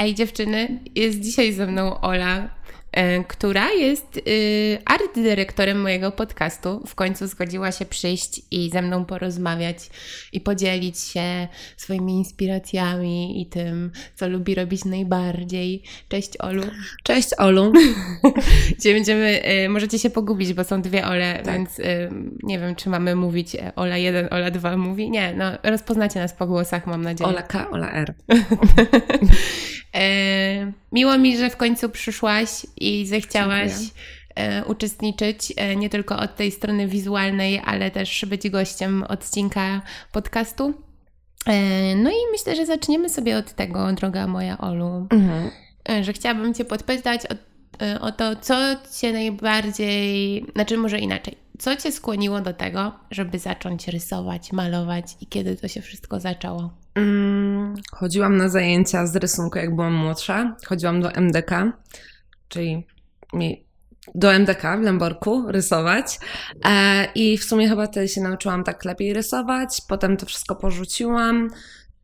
Ej dziewczyny, jest dzisiaj ze mną Ola, E, która jest y, art dyrektorem mojego podcastu. W końcu zgodziła się przyjść i ze mną porozmawiać i podzielić się swoimi inspiracjami i tym, co lubi robić najbardziej. Cześć Olu. Cześć Olu. Dzisiaj będziemy, y, możecie się pogubić, bo są dwie Ole, tak. więc y, nie wiem, czy mamy mówić e, Ola 1, Ola 2 mówi. Nie, no rozpoznacie nas po głosach, mam nadzieję. Ola K, Ola R. E, miło mi, że w końcu przyszłaś i zechciałaś e, uczestniczyć e, nie tylko od tej strony wizualnej, ale też być gościem odcinka podcastu. No i myślę, że zaczniemy sobie od tego, droga moja Olu, mhm. że chciałabym Cię podpytać o, o to, co Cię najbardziej, znaczy może inaczej, co Cię skłoniło do tego, żeby zacząć rysować, malować i kiedy to się wszystko zaczęło? Mm, chodziłam na zajęcia z rysunku, jak byłam młodsza. Chodziłam do MDK, czyli do MDK w Lęborku rysować. E, I w sumie chyba wtedy się nauczyłam tak lepiej rysować. Potem to wszystko porzuciłam.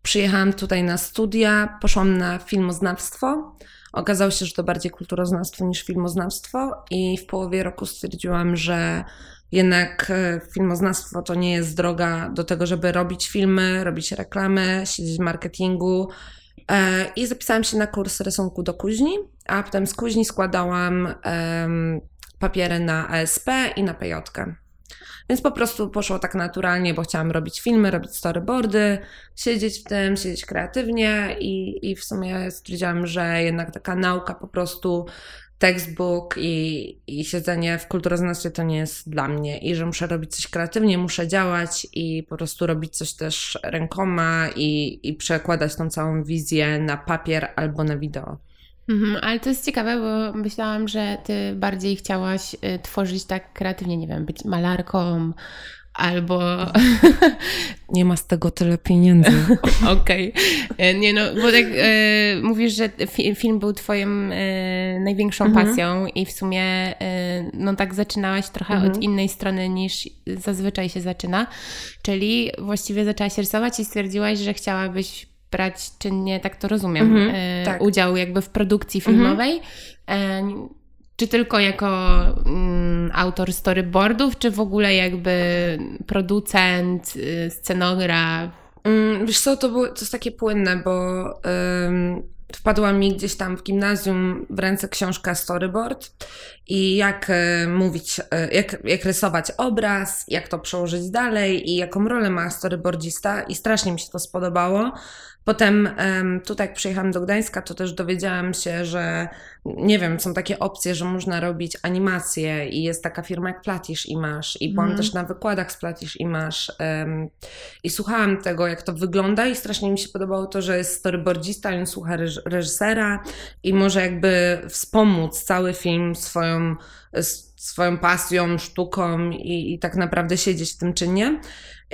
Przyjechałam tutaj na studia, poszłam na filmoznawstwo. Okazało się, że to bardziej kulturoznawstwo niż filmoznawstwo, i w połowie roku stwierdziłam, że jednak e, filmoznawstwo to nie jest droga do tego, żeby robić filmy, robić reklamy, siedzieć w marketingu. E, I zapisałam się na kurs rysunku do kuźni, a potem z kuźni składałam papiery na ASP i na PJ. Więc po prostu poszło tak naturalnie, bo chciałam robić filmy, robić storyboardy, siedzieć w tym, siedzieć kreatywnie i, i w sumie stwierdziłam, że jednak taka nauka po prostu textbook i, i siedzenie w kulturoznawstwie to nie jest dla mnie i że muszę robić coś kreatywnie, muszę działać i po prostu robić coś też rękoma i, i przekładać tą całą wizję na papier albo na wideo. Mhm, ale to jest ciekawe, bo myślałam, że ty bardziej chciałaś y, tworzyć tak kreatywnie, nie wiem, być malarką, albo... Nie ma z tego tyle pieniędzy. Okej. Okay. E, nie no, bo tak e, mówisz, że fi film był twoją e, największą mhm. pasją i w sumie e, no tak zaczynałaś trochę mhm. od innej strony niż zazwyczaj się zaczyna, czyli właściwie zaczęłaś rysować i stwierdziłaś, że chciałabyś brać czynnie, tak to rozumiem, mhm, e, tak. udział jakby w produkcji filmowej. Czy tylko jako mm, autor storyboardów, czy w ogóle jakby producent, y, scenograf? Mm, wiesz co, to, było, to jest takie płynne, bo ym, wpadła mi gdzieś tam w gimnazjum w ręce książka storyboard i jak y, mówić, y, jak, jak rysować obraz, jak to przełożyć dalej i jaką rolę ma storyboardzista i strasznie mi się to spodobało. Potem tutaj jak przyjechałam do Gdańska, to też dowiedziałam się, że nie wiem, są takie opcje, że można robić animacje i jest taka firma jak Platisz i Masz i byłam mm. też na wykładach z Platisz i Masz um, i słuchałam tego, jak to wygląda i strasznie mi się podobało to, że jest storyboardzista, on słucha reżysera i może jakby wspomóc cały film swoją, swoją pasją, sztuką i, i tak naprawdę siedzieć w tym czynie.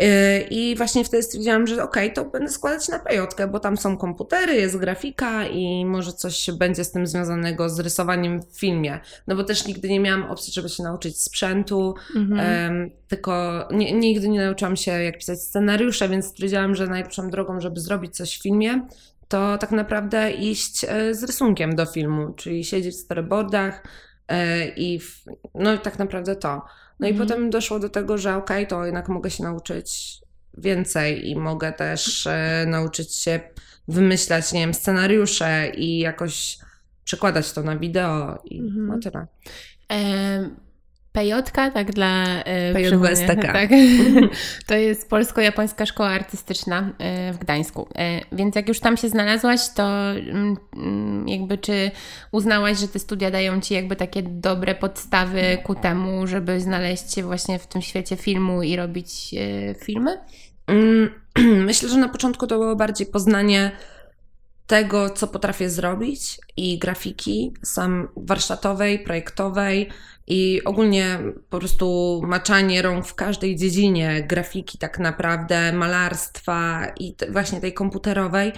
Y, I właśnie wtedy stwierdziłam, że okej, okay, to będę składać na pejotkę, bo tam są komputery, jest grafika i może coś będzie z tym związanego z rysowaniem w filmie. No bo też nigdy nie miałam opcji, żeby się nauczyć sprzętu, mhm. um, tylko nie, nigdy nie nauczyłam się, jak pisać scenariusze, więc stwierdziłam, że najlepszą drogą, żeby zrobić coś w filmie, to tak naprawdę iść e, z rysunkiem do filmu, czyli siedzieć w storyboardach e, i w, no tak naprawdę to. No i mhm. potem doszło do tego, że okej, okay, to jednak mogę się nauczyć więcej i mogę też e, nauczyć się wymyślać, nie wiem, scenariusze i jakoś przekładać to na wideo i mhm. no tyle. E Pejotka, tak dla e, tak. To jest polsko-japońska szkoła artystyczna e, w Gdańsku. E, więc jak już tam się znalazłaś, to mm, mm, jakby czy uznałaś, że te studia dają Ci jakby takie dobre podstawy ku temu, żeby znaleźć się właśnie w tym świecie filmu i robić filmy? Mm, myślę, że na początku to było bardziej poznanie tego, co potrafię zrobić i grafiki, sam warsztatowej, projektowej i ogólnie po prostu maczanie rąk w każdej dziedzinie grafiki, tak naprawdę, malarstwa i właśnie tej komputerowej.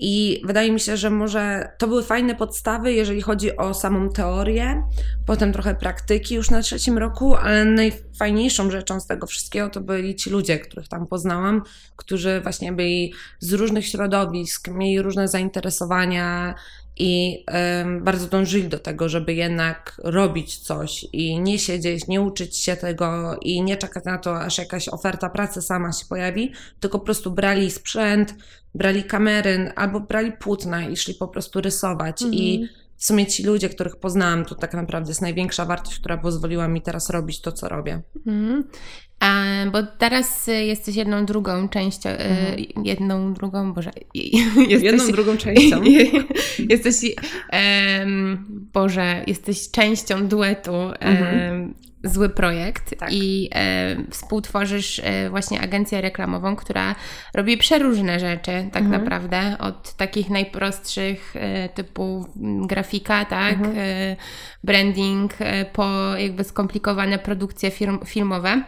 I wydaje mi się, że może to były fajne podstawy, jeżeli chodzi o samą teorię, potem trochę praktyki już na trzecim roku, ale najfajniejszą rzeczą z tego wszystkiego to byli ci ludzie, których tam poznałam, którzy właśnie byli z różnych środowisk, mieli różne zainteresowania i bardzo dążyli do tego, żeby jednak robić coś i nie siedzieć, nie uczyć się tego i nie czekać na to, aż jakaś oferta pracy sama się pojawi, tylko po prostu brali sprzęt, brali kamery albo brali płótna i szli po prostu rysować. Mhm. I w sumie ci ludzie, których poznałam, to tak naprawdę jest największa wartość, która pozwoliła mi teraz robić to, co robię. Mhm. Bo teraz y, jesteś jedną drugą częścią, y, mhm. jedną drugą, Boże, jesteś, jedną drugą częścią. jesteś, um, Boże, jesteś częścią duetu mhm. um, zły projekt tak. i e, współtworzysz e, właśnie agencję reklamową, która robi przeróżne rzeczy tak mhm. naprawdę, od takich najprostszych e, typu grafika, tak, mhm. Branding, po jakby skomplikowane produkcje firm, filmowe.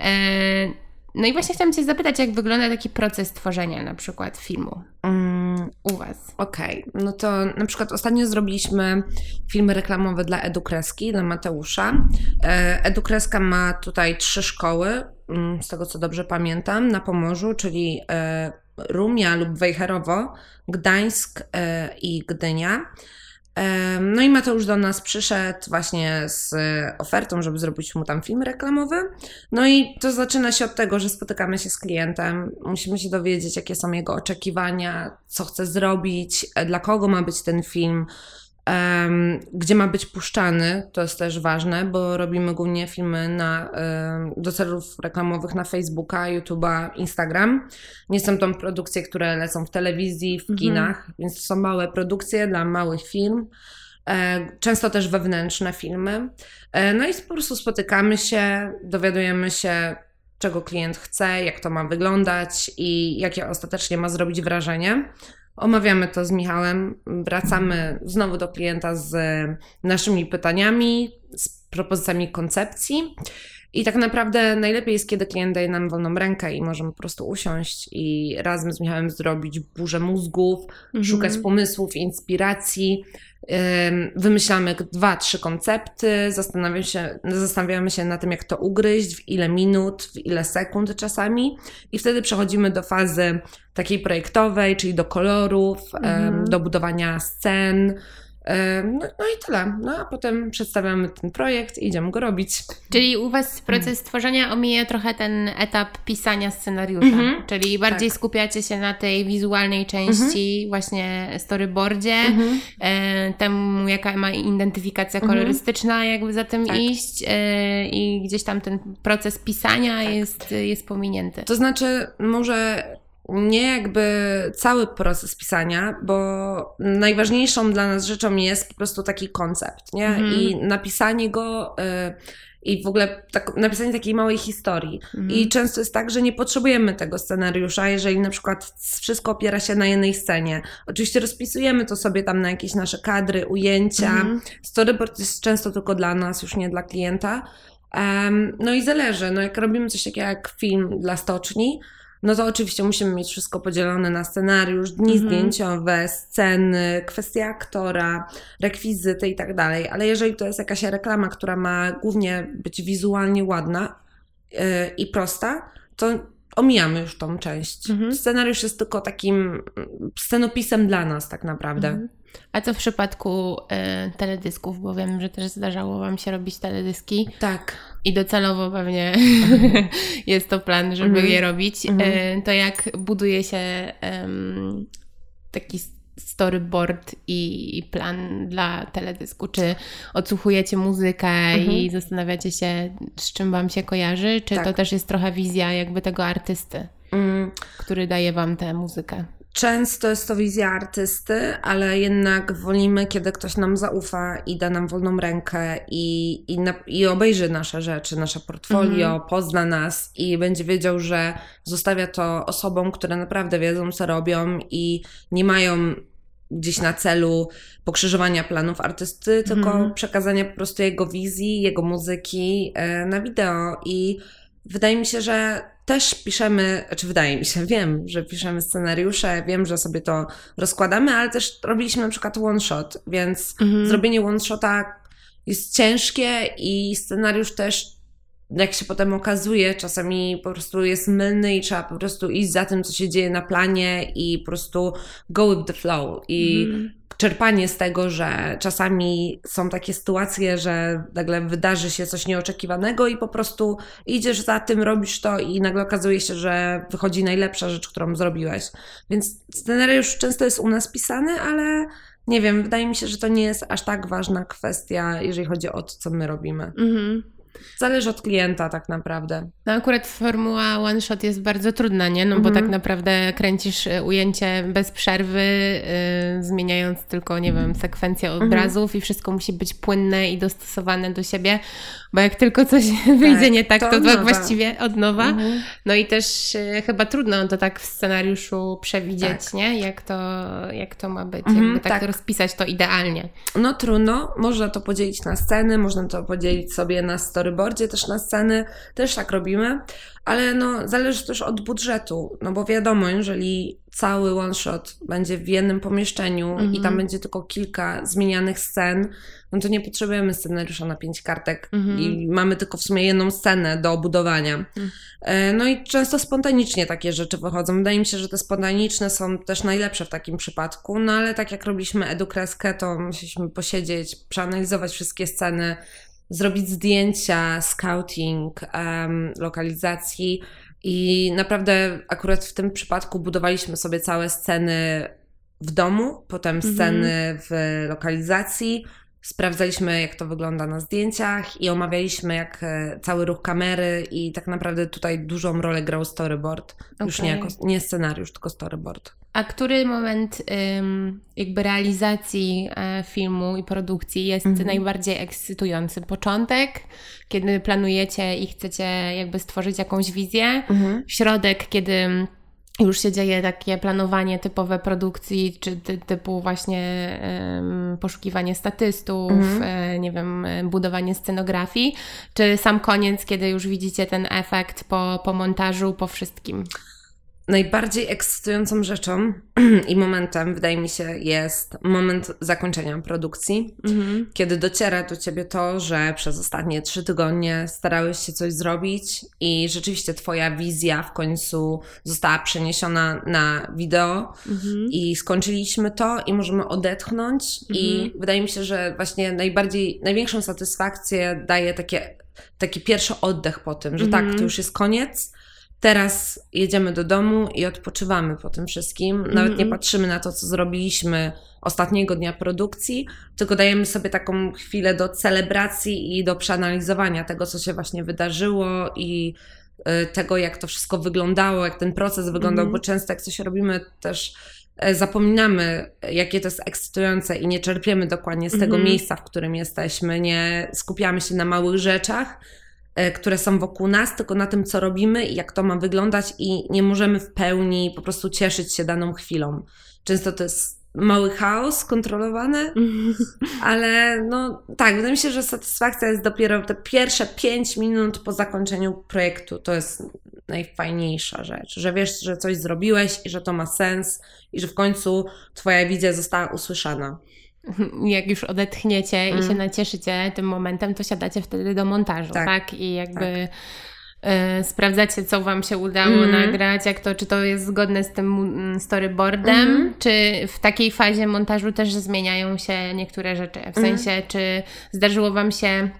E, no i właśnie chciałam Cię zapytać, jak wygląda taki proces tworzenia na przykład filmu mm, u Was? Okej, okay. no to na przykład ostatnio zrobiliśmy filmy reklamowe dla Edukreski, dla Mateusza. E, Edukreska ma tutaj trzy szkoły, mm, z tego co dobrze pamiętam, na Pomorzu, czyli e, Rumia lub Wejherowo, Gdańsk i Gdynia. No i Mateusz do nas przyszedł właśnie z ofertą, żeby zrobić mu tam film reklamowy. No i to zaczyna się od tego, że spotykamy się z klientem, musimy się dowiedzieć, jakie są jego oczekiwania, co chce zrobić, dla kogo ma być ten film, gdzie ma być puszczany, to jest też ważne, bo robimy głównie filmy na, do celów reklamowych na Facebooka, YouTube'a, Instagram. Nie są to produkcje, które lecą w telewizji, w mhm. kinach, więc to są małe produkcje dla małych film. E, często też wewnętrzne filmy. E, no i po prostu spotykamy się, dowiadujemy się, czego klient chce, jak to ma wyglądać i jakie ostatecznie ma zrobić wrażenie. Omawiamy to z Michałem, wracamy znowu do klienta z naszymi pytaniami, z propozycjami koncepcji. I tak naprawdę najlepiej jest, kiedy klient daje nam wolną rękę i możemy po prostu usiąść i razem z Michałem zrobić burzę mózgów, mhm. szukać pomysłów, inspiracji. Wymyślamy dwa, trzy koncepty, zastanawiamy się, zastanawiamy się na tym, jak to ugryźć, w ile minut, w ile sekund czasami, i wtedy przechodzimy do fazy takiej projektowej, czyli do kolorów, mhm. do budowania scen, no, no, i tyle. No a potem przedstawiamy ten projekt i idziemy go robić. Czyli u Was proces tworzenia omija trochę ten etap pisania scenariusza, mm -hmm. czyli bardziej tak. skupiacie się na tej wizualnej części, mm -hmm. właśnie storyboardzie, mm -hmm. temu jaka ma identyfikacja mhm. kolorystyczna, jakby za tym tak. iść e, i gdzieś tam ten proces pisania tak. jest, jest pominięty. To znaczy może nie jakby cały proces pisania, bo najważniejszą dla nas rzeczą jest po prostu taki koncept, nie? Mm. I napisanie go y, i w ogóle tak, napisanie takiej małej historii. Mm. I często jest tak, że nie potrzebujemy tego scenariusza, jeżeli na przykład wszystko opiera się na jednej scenie. Oczywiście rozpisujemy to sobie tam na jakieś nasze kadry, ujęcia. Mm. Storyboard jest często tylko dla nas, już nie dla klienta. Um, no i zależy, no jak robimy coś takiego jak film dla stoczni, no to oczywiście musimy mieć wszystko podzielone na scenariusz, dni mhm. zdjęciowe, sceny, kwestie aktora, rekwizyty i tak dalej. Ale jeżeli to jest jakaś reklama, która ma głównie być wizualnie ładna yy, i prosta, to omijamy już tą część. Mhm. Scenariusz jest tylko takim scenopisem dla nas tak naprawdę. Mhm. A co w przypadku y, teledysków, bo wiem, że też zdarzało Wam się robić teledyski. Tak. I docelowo pewnie jest to plan, żeby mm. je robić. Mm. Y, to jak buduje się y, taki storyboard i plan dla teledysku? Czy odsłuchujecie muzykę i zastanawiacie się, z czym Wam się kojarzy? Czy tak. to też jest trochę wizja jakby tego artysty, mm. który daje Wam tę muzykę? Często jest to wizja artysty, ale jednak wolimy, kiedy ktoś nam zaufa i da nam wolną rękę i, i, na, i obejrzy nasze rzeczy, nasze portfolio, mhm. pozna nas i będzie wiedział, że zostawia to osobom, które naprawdę wiedzą, co robią i nie mają gdzieś na celu pokrzyżowania planów artysty, tylko mhm. przekazania po prostu jego wizji, jego muzyki e, na wideo. I wydaje mi się, że też piszemy, czy wydaje mi się, wiem, że piszemy scenariusze, wiem, że sobie to rozkładamy, ale też robiliśmy na przykład one shot, więc mhm. zrobienie one shota jest ciężkie i scenariusz też jak się potem okazuje, czasami po prostu jest mylny i trzeba po prostu iść za tym, co się dzieje na planie i po prostu go with the flow. I mm. Czerpanie z tego, że czasami są takie sytuacje, że nagle wydarzy się coś nieoczekiwanego i po prostu idziesz za tym, robisz to i nagle okazuje się, że wychodzi najlepsza rzecz, którą zrobiłeś. Więc scenariusz często jest u nas pisany, ale nie wiem, wydaje mi się, że to nie jest aż tak ważna kwestia, jeżeli chodzi o to, co my robimy. Mm Zależy od klienta tak naprawdę. No akurat formuła one shot jest bardzo trudna, nie? No bo tak naprawdę kręcisz e, ujęcie bez przerwy, yy, zmieniając tylko, nie wiem, sekwencję obrazów i wszystko musi być płynne i dostosowane do siebie, bo jak tylko coś wyjdzie tak, nie tak, to, to właściwie od nowa. Mhm. No i też yy, chyba trudno to tak w scenariuszu przewidzieć, tak. nie? Jak to, jak to ma być, mhm, jakby tak, tak rozpisać to idealnie. No trudno, można to podzielić na sceny, można to podzielić sobie na storyboardzie też na sceny, też tak robimy, ale no zależy też od budżetu, no bo wiadomo, jeżeli cały one shot będzie w jednym pomieszczeniu -hmm. i tam mhm. będzie tylko kilka zmienianych scen, no to nie potrzebujemy scenariusza na pięć kartek -hmm. i mamy tylko w sumie jedną scenę do obudowania. Mm. No i często spontanicznie takie rzeczy wychodzą. Wydaje mi się, że te spontaniczne są też najlepsze w takim przypadku, no ale tak jak robiliśmy edukreskę, to musieliśmy posiedzieć, przeanalizować wszystkie sceny, zrobić zdjęcia, scouting, um, lokalizacji. I naprawdę akurat w tym przypadku budowaliśmy sobie całe sceny w domu, potem mhm. sceny w lokalizacji, sprawdzaliśmy, jak to wygląda na zdjęciach i omawialiśmy, jak e, cały ruch kamery i tak naprawdę tutaj dużą rolę grał storyboard. Okay. Już nie, jako, nie scenariusz, tylko storyboard. A który moment jakby realizacji e, filmu i produkcji jest mhm. najbardziej ekscytujący? Początek, kiedy planujecie i chcecie jakby stworzyć jakąś wizję? Mhm. Środek, kiedy już się dzieje takie planowanie typowe produkcji, czy ty, typu właśnie um, poszukiwanie statystów, mhm. e, nie wiem, budowanie scenografii, czy sam koniec, kiedy już widzicie ten efekt po, po montażu, po wszystkim? Najbardziej ekscytującą rzeczą i momentem, wydaje mi się, jest moment zakończenia produkcji, mhm. kiedy dociera do ciebie to, że przez ostatnie trzy tygodnie starałeś się coś zrobić i rzeczywiście twoja wizja w końcu została przeniesiona na wideo mhm. i skończyliśmy to i możemy odetchnąć mhm. i wydaje mi się, że właśnie najbardziej, największą satysfakcję daje takie, taki pierwszy oddech po tym, że tak, to już jest koniec, Teraz jedziemy do domu i odpoczywamy po tym wszystkim. Nawet mm nie mhm. patrzymy na to, co zrobiliśmy ostatniego dnia produkcji, tylko dajemy sobie taką chwilę do celebracji i do przeanalizowania tego, co się właśnie wydarzyło i y, tego, jak to wszystko wyglądało, jak ten proces wyglądał, mm -hmm. bo często jak coś robimy też e, zapominamy, jakie to jest ekscytujące i nie czerpiemy dokładnie z tego mm -hmm. miejsca, w którym jesteśmy, nie skupiamy się na małych rzeczach, które są wokół nas, tylko na tym, co robimy i jak to ma wyglądać, i nie możemy w pełni po prostu cieszyć się daną chwilą. Często to jest mały chaos kontrolowany, ale no tak, wydaje mi się, że satysfakcja jest dopiero te pierwsze pięć minut po zakończeniu projektu. To jest najfajniejsza rzecz, że wiesz, że coś zrobiłeś i że to ma sens i że w końcu Twoja wizja została usłyszana. jak już odetchniecie mm. i się mm. nacieszycie tym momentem, to siadacie wtedy do montażu, tak? tak? I jakby tak. y, sprawdzacie, co Wam się udało mm. nagrać, jak to, czy to jest zgodne z tym mm, storyboardem, mm. czy w takiej fazie montażu też zmieniają się niektóre rzeczy. W mm. sensie, czy zdarzyło Wam się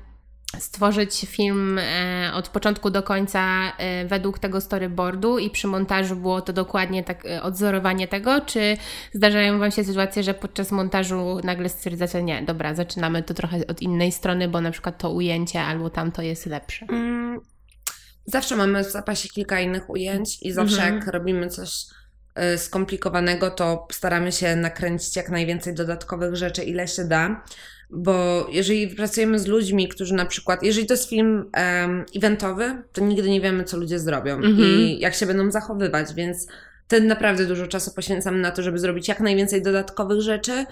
stworzyć film e, od początku do końca e, według tego storyboardu i przy montażu było to dokładnie tak e, odzorowanie tego, czy zdarzają Wam się sytuacje, że podczas montażu nagle stwierdzacie, nie, dobra, zaczynamy to trochę od innej strony, bo na przykład to ujęcie albo tamto jest lepsze? Mm, zawsze mamy w zapasie kilka innych ujęć i zawsze mhm. jak robimy coś skomplikowanego, to staramy się nakręcić jak najwięcej dodatkowych rzeczy, ile się da. Bo jeżeli pracujemy z ludźmi, którzy na przykład, jeżeli to jest film um, eventowy, to nigdy nie wiemy, co ludzie zrobią -hmm. i jak się będą zachowywać, więc wtedy naprawdę dużo czasu poświęcamy na to, żeby zrobić jak najwięcej dodatkowych rzeczy.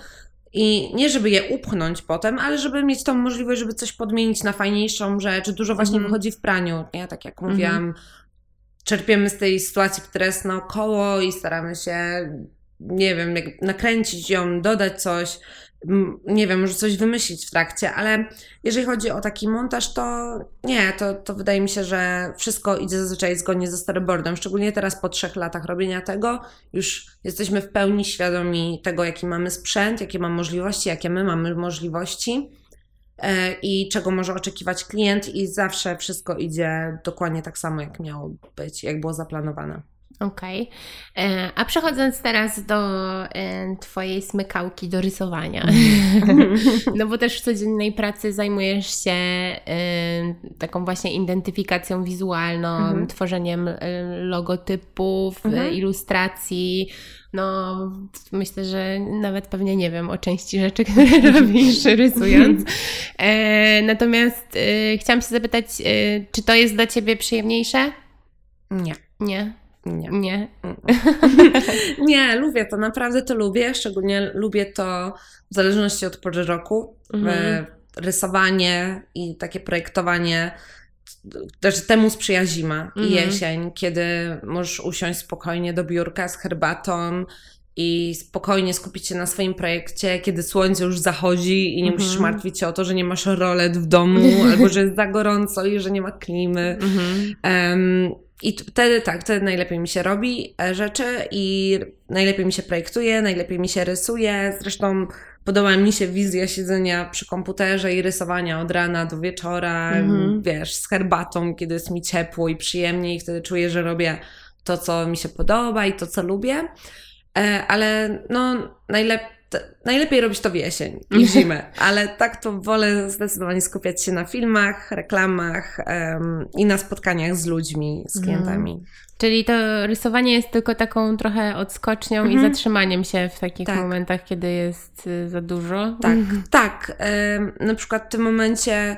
I nie żeby je upchnąć potem, ale żeby mieć tą możliwość, żeby coś podmienić na fajniejszą rzecz. Dużo właśnie mm wychodzi w praniu, nie? Tak jak mówiłam, mm -hmm czerpiemy z tej sytuacji, która jest naokoło i staramy się, nie wiem, nakręcić ją, dodać coś, nie wiem, może coś wymyślić w trakcie, ale jeżeli chodzi o taki montaż, to nie, to, to wydaje mi się, że wszystko idzie zazwyczaj zgodnie ze storyboardem, szczególnie teraz po trzech latach robienia tego, już jesteśmy w pełni świadomi tego, jaki mamy sprzęt, jakie mamy możliwości, jakie my mamy możliwości i czego może oczekiwać klient i zawsze wszystko idzie dokładnie tak samo, jak miało być, jak było zaplanowane. Okej. Okay. E, a przechodząc teraz do e, Twojej smykałki do rysowania, mm. no bo też w codziennej pracy zajmujesz się e, taką właśnie identyfikacją wizualną, mm. tworzeniem logotypów, mm. ilustracji. No, myślę, że nawet pewnie nie wiem o części rzeczy, które robisz rysując. natomiast chciałam się zapytać, czy to jest dla Ciebie przyjemniejsze? Nie. Nie. Nie. Nie. nie, lubię to, naprawdę to lubię. Szczególnie lubię to w zależności od pory roku. Mhm. Rysowanie i takie projektowanie. Też temu sprzyja zima mhm. i jesień, kiedy możesz usiąść spokojnie do biurka z herbatą i spokojnie skupić się na swoim projekcie, kiedy słońce już zachodzi i nie musisz mhm. martwić się o to, że nie masz rolet w domu, albo że jest za gorąco i że nie ma klimy. Um, i wtedy tak, wtedy najlepiej mi się robi e, rzeczy i najlepiej mi się projektuje, najlepiej mi się rysuje. Zresztą podoba mi się wizja siedzenia przy komputerze i rysowania od rana do wieczora, mm-hmm. wiesz, z herbatą, kiedy jest mi ciepło i przyjemnie i wtedy czuję, że robię to, co mi się podoba i to, co lubię. E, ale no, najlepiej najlepiej robić to w jesień i w zimę, ale tak to wolę zdecydowanie skupiać się na filmach, reklamach um, i na spotkaniach z ludźmi, z mhm. klientami. Mm. Czyli to rysowanie jest tylko taką trochę odskocznią mm -hmm. i mhm. zatrzymaniem się w takich tak. momentach, kiedy jest y, za dużo. Tak, mm. tak. na przykład w tym momencie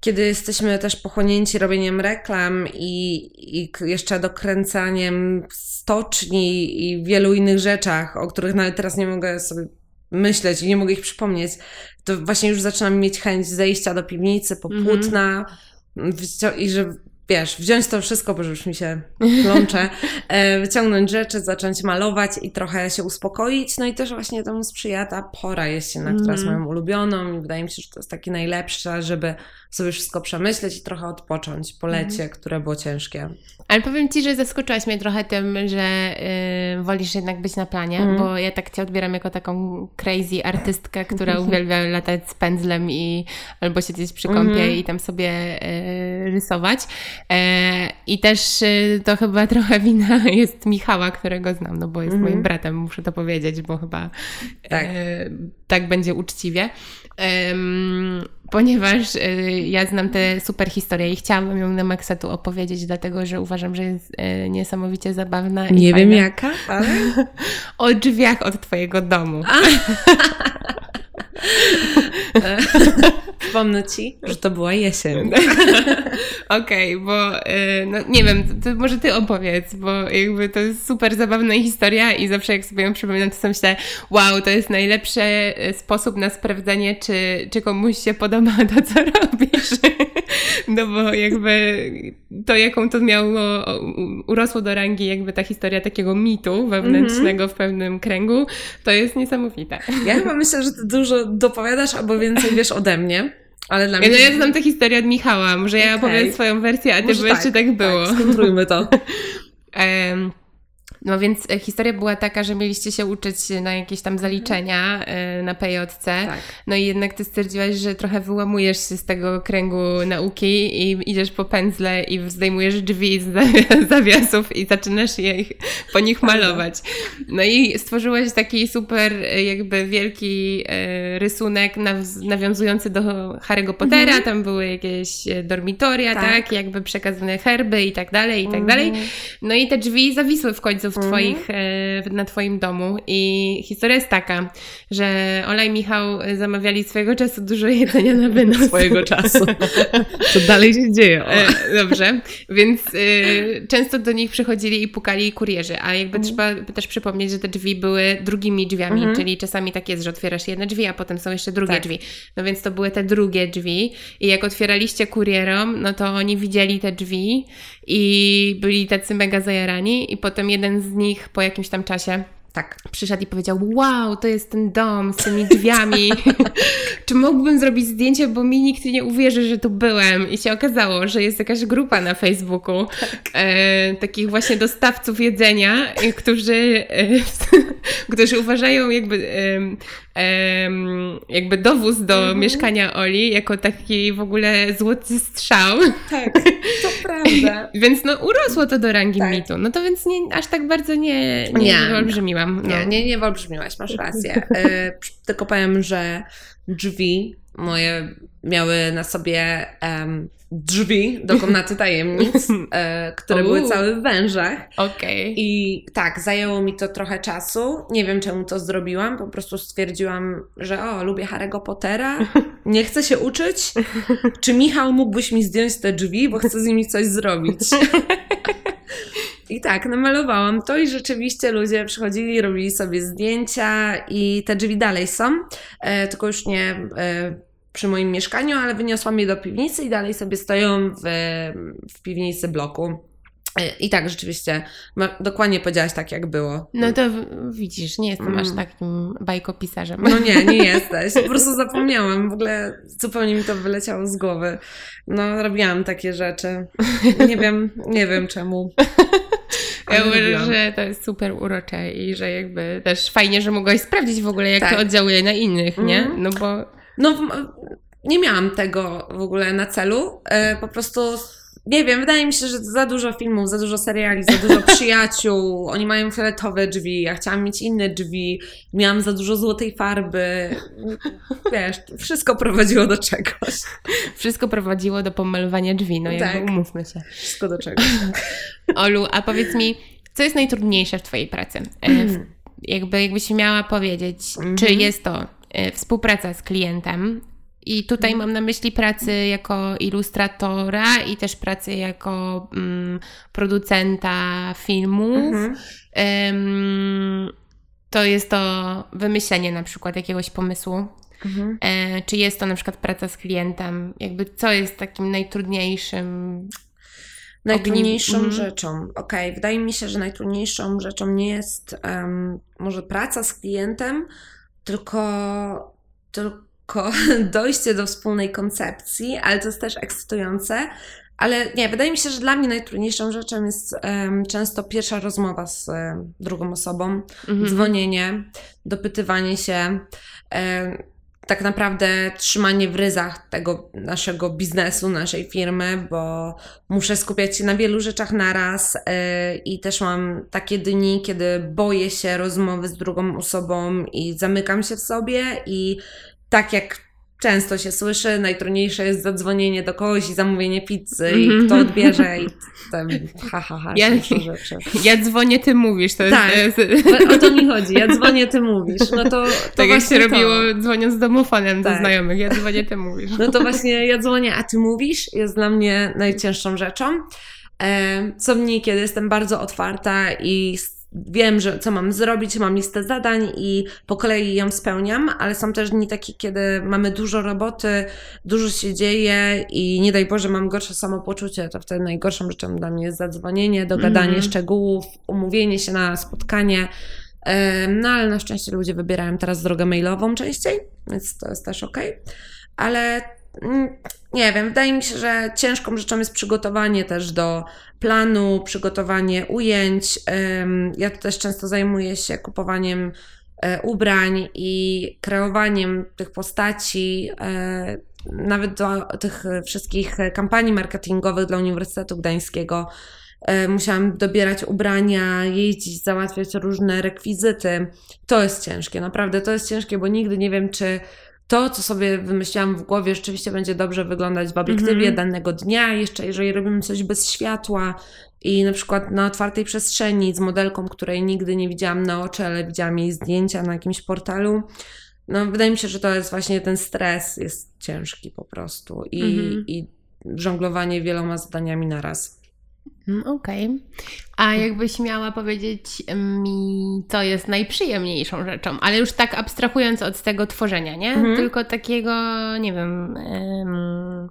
kiedy jesteśmy też pochłonięci robieniem reklam i, i jeszcze dokręcaniem stoczni i wielu innych rzeczach, o których nawet teraz nie mogę sobie myśleć i nie mogę ich przypomnieć, to właśnie już zaczynam mieć chęć zejścia do piwnicy po mhm. płótna i że wiesz, wziąć to wszystko, bo już mi się plącze, e, wyciągnąć rzeczy, zacząć malować i trochę się uspokoić. No i też właśnie temu sprzyja ta pora jesienna, mm. która jest mhm. moją ulubioną i wydaje mi się, że to jest takie najlepsze, żeby sobie wszystko przemyśleć i trochę odpocząć po lecie, mm. które było ciężkie. Ale powiem Ci, że zaskoczyłaś mnie trochę tym, że yy, wolisz jednak być na planie, mm. bo ja tak Cię odbieram jako taką crazy artystkę, która uwielbia latać z pędzlem i albo siedzieć przy kąpie mm. i tam sobie yy, rysować. Yy, I też y, to chyba trochę wina jest Michała, którego znam, no bo jest moim bratem, muszę to powiedzieć, bo chyba tak, y, tak będzie uczciwie ponieważ y, ja znam tę super historię i chciałabym ją na maksa tu opowiedzieć, dlatego że uważam, że jest y, niesamowicie zabawna. Nie wiem fajna. jaka, ale... o drzwiach od Twojego domu. Wspomnę Ci, że to była jesień. Okej, okay, bo y, no, nie wiem, to, to, może Ty opowiedz, bo jakby to jest super zabawna historia i zawsze jak sobie ją przypominam, to sobie myślę, wow, to jest najlepszy y, sposób na sprawdzenie, czy, czy komuś się podoba to, co robisz. No bo jakby to, jaką to miało, urosło do rangi jakby ta historia takiego mitu wewnętrznego mm -hmm. w pewnym kręgu, to jest niesamowite. Ja chyba myślę, że ty dużo dopowiadasz albo więcej wiesz ode mnie. Ale dla mnie... No ja znam tę historię od Michała, może ja okay. opowiem swoją wersję, a ty powiesz, tak, czy tak było. Tak, skontrujmy to. um, No więc e, historia była taka, że mieliście się uczyć na jakieś tam zaliczenia e, na PJC. Tak. No i jednak ty stwierdziłaś, że trochę wyłamujesz się z tego kręgu nauki i idziesz po pędzle i zdejmujesz drzwi z zawiasów i zaczynasz je po nich malować. No i stworzyłaś taki super e, jakby wielki rysunek nawiązujący do Harry'ego Pottera. Mhm. Tam były jakieś dormitoria, tak. tak. Jakby przekazane herby i tak dalej, i tak dalej. Mhm. No i te drzwi zawisły w końcu w mhm. twoich, mm. na twoim domu i historia jest taka, że Ola i Michał zamawiali swojego czasu dużo jedzenia na wynos. Swojego czasu. To dalej się dzieje. E, dobrze, więc y, często do nich przychodzili i pukali kurierzy, a jakby mm. trzeba też przypomnieć, że te drzwi były drugimi drzwiami, -hmm. czyli czasami tak jest, że otwierasz jedne drzwi, a potem są jeszcze drugie tak. drzwi. No więc to były te drugie drzwi i jak otwieraliście kurierom, no to oni widzieli te drzwi i byli tacy mega zajarani i potem jeden z nich po jakimś tam czasie tak. Przyszedł i powiedział: Wow, to jest ten dom z tymi drzwiami. Czy mógłbym zrobić zdjęcie, bo mi nikt nie uwierzy, że tu byłem. I się okazało, że jest jakaś grupa na Facebooku tak. e, takich właśnie dostawców jedzenia, którzy, e, którzy uważają jakby, e, jakby dowóz do mhm. mieszkania Oli jako taki w ogóle złoty strzał. Tak, to prawda. więc no urosło to do rangi tak. mitu. No to więc nie, aż tak bardzo nie, nie, nie. Olbrzymiłam no. Nie, nie, nie wyolbrzymiłaś, masz rację. E, tylko powiem, że drzwi moje miały na sobie um, drzwi do komnaty tajemnic, e, które były całe w wężach. Okej. Okay. I tak, zajęło mi to trochę czasu. Nie wiem, czemu to zrobiłam. Po prostu stwierdziłam, że o, lubię Harry'ego Pottera, nie chcę się uczyć. Czy Michał mógłbyś mi zdjąć te drzwi, bo chcę z nimi coś zrobić? I tak, namalowałam to i rzeczywiście ludzie przychodzili, robili sobie zdjęcia i te drzwi dalej są, e, tylko już nie e, przy moim mieszkaniu, ale wyniosłam je do piwnicy i dalej sobie stoją w, w piwnicy bloku. E, I tak, rzeczywiście, dokładnie powiedziałaś tak, jak było. No to widzisz, nie jestem mm. aż takim bajkopisarzem. No nie, nie jesteś. Po prostu zapomniałam. W ogóle zupełnie mi to wyleciało z głowy. No, robiłam takie rzeczy. Nie wiem, nie wiem czemu. Ja uważam, że to jest super urocze i że jakby też fajnie, że mogłaś sprawdzić w ogóle, jak tak. to oddziałuje na innych, nie? Mhm. No bo... No, nie miałam tego w ogóle na celu. E, po prostu nie wiem, wydaje mi się, że za dużo filmów, za dużo seriali, za dużo przyjaciół. Oni mają fioletowe drzwi, ja chciałam mieć inne drzwi, miałam za dużo złotej farby. Wiesz, wszystko prowadziło do czegoś. Wszystko prowadziło do pomalowania drzwi, no jakby tak. umówmy się. Wszystko do czegoś. Olu, a powiedz mi, co jest najtrudniejsze w Twojej pracy? Mm. Jakby, jakbyś miała powiedzieć, mm -hmm. czy mhm. jest to e, współpraca z klientem, i tutaj mhm. mam na myśli pracy jako ilustratora i też pracy jako mm, producenta filmów. Mhm. Um, to jest to wymyślenie na przykład jakiegoś pomysłu. Mhm. E, czy jest to na przykład praca z klientem? Jakby co jest takim najtrudniejszym Najtrudniejszą ognim... rzeczą, okej, okay. wydaje mi się, że najtrudniejszą rzeczą nie jest um, może praca z klientem, tylko, tylko dojście do wspólnej koncepcji, ale to jest też ekscytujące. Ale nie, wydaje mi się, że dla mnie najtrudniejszą rzeczą jest um, często pierwsza rozmowa z um, drugą osobą, mhm. dzwonienie, dopytywanie się. Um, tak naprawdę trzymanie w ryzach tego naszego biznesu, naszej firmy, bo muszę skupiać się na wielu rzeczach naraz yy, i też mam takie dni, kiedy boję się rozmowy z drugą osobą i zamykam się w sobie i tak jak często się słyszy, najtrudniejsze jest zadzwonienie do kogoś i zamówienie pizzy i mhm. kto odbierze i tam ha, ha, ha ja, rzeczy. Ja dzwonię, ty mówisz. To tak, jest... o to mi chodzi. Ja dzwonię, ty mówisz. No to, to tak jak się to. robiło dzwoniąc z domofonem tak. do znajomych. Ja dzwonię, ty mówisz. No to właśnie ja dzwonię, a ty mówisz jest dla mnie najcięższą rzeczą. Co mnie, kiedy jestem bardzo otwarta i wiem, że co mam zrobić, mam listę zadań i po kolei ją spełniam, ale są też dni takie, kiedy mamy dużo roboty, dużo się dzieje i nie daj Boże mam gorsze samopoczucie, to wtedy najgorszą rzeczą dla mnie jest zadzwonienie, dogadanie mm. szczegółów, umówienie się na spotkanie. No ale na szczęście ludzie wybierają teraz drogę mailową częściej, więc to jest też ok. Ale nie wiem, wydaje mi się, że ciężką rzeczą jest przygotowanie też do planu, przygotowanie ujęć. Ja też często zajmuję się kupowaniem e, ubrań i kreowaniem tych postaci, e, nawet do tych wszystkich kampanii marketingowych dla Uniwersytetu Gdańskiego. E, musiałam dobierać ubrania, jeździć, załatwiać różne rekwizyty. To jest ciężkie, naprawdę to jest ciężkie, bo nigdy nie wiem, czy to, co sobie wymyśliłam w głowie, rzeczywiście będzie dobrze wyglądać w obiektywie mm -hmm. danego dnia. Jeszcze jeżeli robimy coś bez światła I na przykład na otwartej przestrzeni z modelką, której nigdy nie widziałam na oczy, ale widziałam jej zdjęcia na jakimś portalu. No, wydaje mi się, że to jest właśnie ten stres, jest ciężki po prostu i, mhm. i żonglowanie wieloma zadaniami na raz. Mm, okej. Okay. A jakbyś miała powiedzieć mi, co jest najprzyjemniejszą rzeczą, ale już tak abstrahując od tego tworzenia, nie? Mhm. Tylko takiego, nie wiem, um,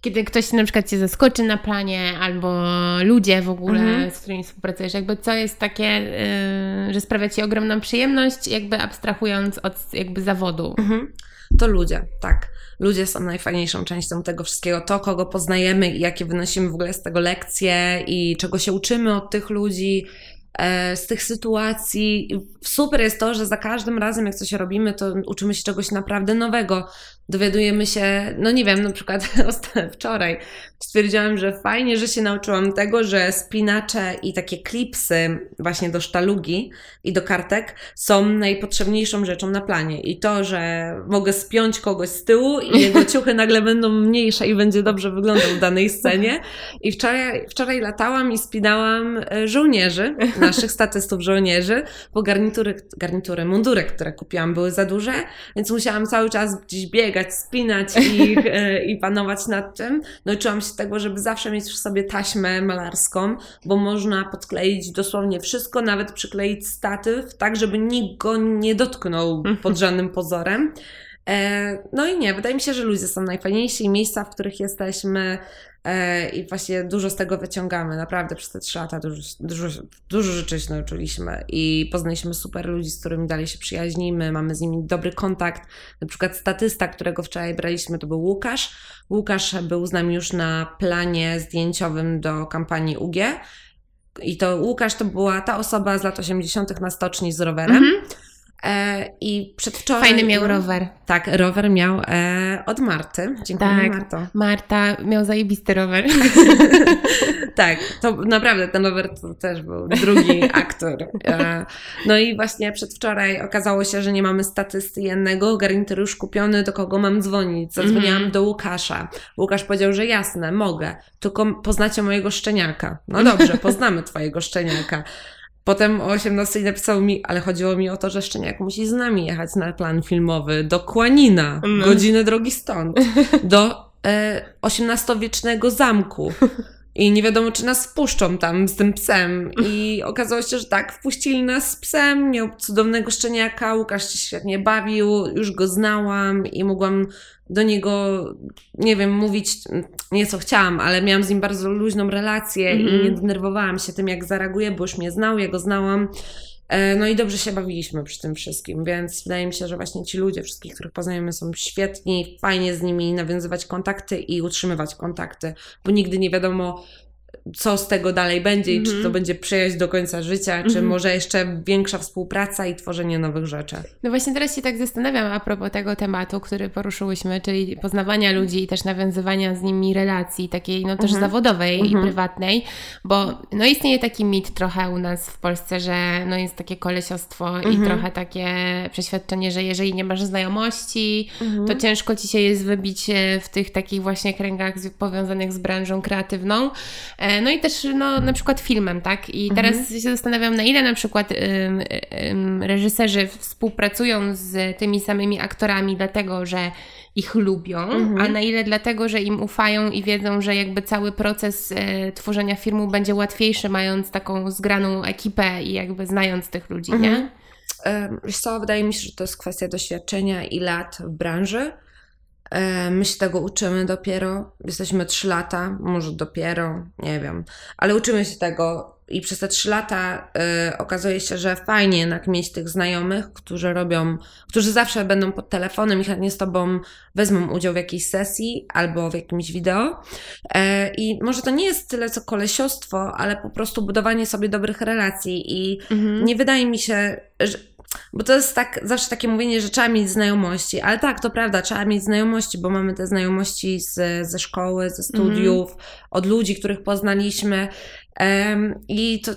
kiedy ktoś na przykład cię zaskoczy na planie, albo ludzie w ogóle, mhm. z którymi współpracujesz, jakby co jest takie, yy, że sprawia ci ogromną przyjemność, jakby abstrahując od jakby zawodu. Mhm. To ludzie, tak. Ludzie są najfajniejszą częścią tego wszystkiego. To, kogo poznajemy i jakie wynosimy w ogóle z tego lekcje i czego się uczymy od tych ludzi, E, z tych sytuacji. Super jest to, że za każdym razem, jak coś robimy, to uczymy się czegoś naprawdę nowego. Dowiadujemy się, no nie wiem, na przykład wczoraj stwierdziłam, że fajnie, że się nauczyłam tego, że spinacze i takie klipsy właśnie do sztalugi i do kartek są najpotrzebniejszą rzeczą na planie. I to, że mogę spiąć kogoś z tyłu i jego ciuchy nagle będą mniejsze i będzie dobrze wyglądał w danej scenie. I wczoraj, wczoraj latałam i spinałam e, żołnierzy naszych statystów żołnierzy, bo garnitury, garnitury, mundury, które kupiłam, były za duże, więc musiałam cały czas gdzieś biegać, spinać ich e, i panować nad tym. Nauczyłam się tego, żeby zawsze mieć w sobie taśmę malarską, bo można podkleić dosłownie wszystko, nawet przykleić statyw, tak żeby nikt go nie dotknął pod żadnym pozorem. E, no i nie, wydaje mi się, że ludzie są najfajniejsi, miejsca, w których jesteśmy e, i właśnie dużo z tego wyciągamy. Naprawdę przez te trzy lata dużo, dużo, dużo rzeczy się nauczyliśmy i poznaliśmy super ludzi, z którymi dalej się przyjaźnimy, mamy z nimi dobry kontakt. Na przykład statysta, którego wczoraj braliśmy, to był Łukasz. Łukasz był z nami już na planie zdjęciowym do kampanii UG. I to Łukasz to była ta osoba z lat 80. na stoczni z rowerem. E, I przedwczoraj. Fajny miał rower. Tak, rower miał e, od Marty. Dziękuję, tak, Marto. Marta miał zajebisty rower. tak, to naprawdę ten rower to też był drugi aktor. E, no i właśnie przedwczoraj okazało się, że nie mamy statysty jednego, garnitur już kupiony, do kogo mam dzwonić. Zadzwoniłam mm -hmm. do Łukasza. Łukasz powiedział, że jasne, mogę, tylko poznacie mojego szczeniaka. No dobrze, poznamy twojego szczeniaka. Potem o 18 napisał mi, ale chodziło mi o to, że Szczeniak musi z nami jechać na plan filmowy do Kłanina, no. godzinę drogi stąd, do e, XVIII-wiecznego zamku. I nie wiadomo, czy nas wpuszczą tam z tym psem. I okazało się, że tak, wpuścili nas z psem, miał cudownego szczeniaka, Łukasz się świetnie bawił, już go znałam i mogłam do niego, nie wiem, mówić nie co chciałam, ale miałam z nim bardzo luźną relację mm -hmm. i mhm. nie denerwowałam się tym, jak zareaguje, bo już mnie znał, ja go znałam. E, no i dobrze się bawiliśmy przy tym wszystkim, więc wydaje mi się, że właśnie ci ludzie, wszystkich, których poznajemy, są świetni, fajnie z nimi nawiązywać kontakty i utrzymywać kontakty, bo nigdy nie wiadomo, co z tego dalej będzie i czy to mhm. będzie przyjaźń do końca życia, czy -hmm. może jeszcze większa współpraca i tworzenie nowych rzeczy. No właśnie teraz się tak zastanawiam a propos tego tematu, który poruszyłyśmy, czyli poznawania ludzi i też nawiązywania z nimi relacji takiej no też -hmm. zawodowej i mhm. prywatnej, bo no istnieje taki mit trochę u nas w Polsce, że no jest takie kolesiostwo i mhm. trochę takie przeświadczenie, że jeżeli nie masz znajomości, to ciężko ci się jest wybić e, w tych takich właśnie kręgach powiązanych z branżą kreatywną. E, no i też no, na przykład filmem, tak? I teraz mhm. się zastanawiam, na ile na przykład ym, ym, reżyserzy współpracują z tymi samymi aktorami, dlatego że ich lubią, mhm. a na ile dlatego, że im ufają i wiedzą, że jakby cały proces y, tworzenia filmu będzie łatwiejszy, mając taką zgraną ekipę i jakby znając tych ludzi, mhm. nie? Wiesz co, wydaje mi się, że to jest kwestia doświadczenia i lat w branży. E, my się tego uczymy dopiero. Jesteśmy trzy lata, może dopiero, nie wiem, ale uczymy się tego i przez te trzy lata y, okazuje się, że fajnie jednak mieć tych znajomych, którzy robią, którzy zawsze będą pod telefonem i chętnie z tobą wezmą udział w jakiejś sesji albo w jakimś wideo. Y, I może to nie jest tyle co kolesiostwo, ale po prostu budowanie sobie dobrych relacji i mhm. nie wydaje mi się, że bo to jest tak, zawsze takie mówienie, że trzeba mieć znajomości, ale tak, to prawda, trzeba mieć znajomości, bo mamy te znajomości z, ze szkoły, ze studiów, mm. od ludzi, których poznaliśmy. Um, I to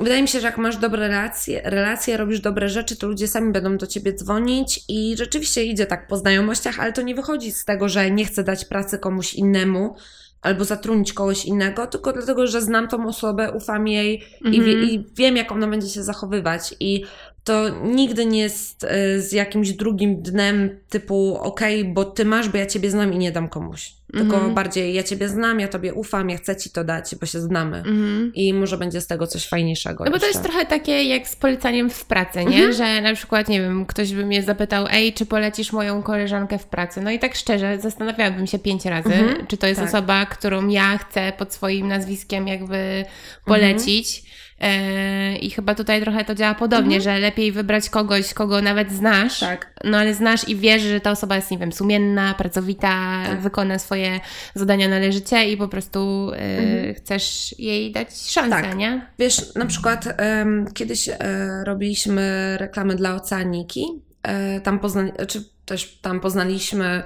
wydaje mi się, że jak masz dobre relacje, relacje, robisz dobre rzeczy, to ludzie sami będą do ciebie dzwonić i rzeczywiście idzie tak po znajomościach, ale to nie wychodzi z tego, że nie chcę dać pracy komuś innemu, albo zatrudnić kogoś innego, tylko dlatego, że znam tą osobę, ufam jej i, wie, Mhm. i wiem, jak ona będzie się zachowywać. I to nigdy nie jest y, z jakimś drugim dnem typu okej, bo ty masz, bo ja ciebie znam i nie dam komuś. Tylko Mhm. bardziej ja ciebie znam, ja tobie ufam, ja chcę ci to dać, bo się znamy. Mhm. I może będzie z tego coś fajniejszego. No bo to jeszcze. jest trochę takie jak z polecaniem w pracy, nie? Mhm. Że na przykład, nie wiem, ktoś by mnie zapytał, ej, czy polecisz moją koleżankę w pracy? No i tak szczerze, zastanawiałabym się pięć razy, Mhm. czy to jest Tak. osoba, którą ja chcę pod swoim nazwiskiem jakby polecić. E, I chyba tutaj trochę to działa podobnie, że lepiej wybrać kogoś, kogo nawet znasz, Tak. no ale znasz i wiesz, że ta osoba jest, nie wiem, sumienna, pracowita, Tak. wykona swoje zadania należycie i po prostu e, Mhm. chcesz jej dać szansę, Tak. nie? Wiesz, na przykład em, kiedyś e, robiliśmy reklamę dla Oceaniki. Tam poznali, czy też tam poznaliśmy,